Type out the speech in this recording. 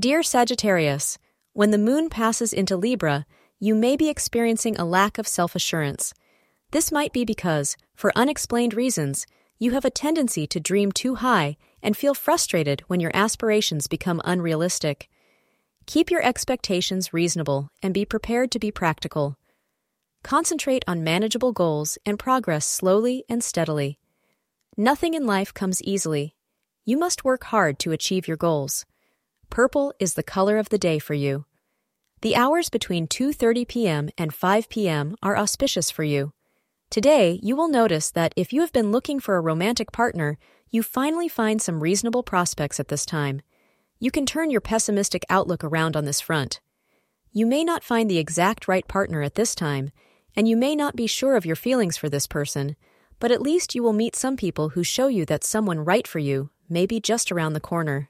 Dear Sagittarius, when the moon passes into Libra, you may be experiencing a lack of self assurance. This might be because, for unexplained reasons, you have a tendency to dream too high and feel frustrated when your aspirations become unrealistic. Keep your expectations reasonable and be prepared to be practical. Concentrate on manageable goals and progress slowly and steadily. Nothing in life comes easily. You must work hard to achieve your goals. Purple is the color of the day for you. The hours between 2:30 p.m. and 5 p.m. are auspicious for you. Today, you will notice that if you have been looking for a romantic partner, you finally find some reasonable prospects at this time. You can turn your pessimistic outlook around on this front. You may not find the exact right partner at this time, and you may not be sure of your feelings for this person, but at least you will meet some people who show you that someone right for you may be just around the corner.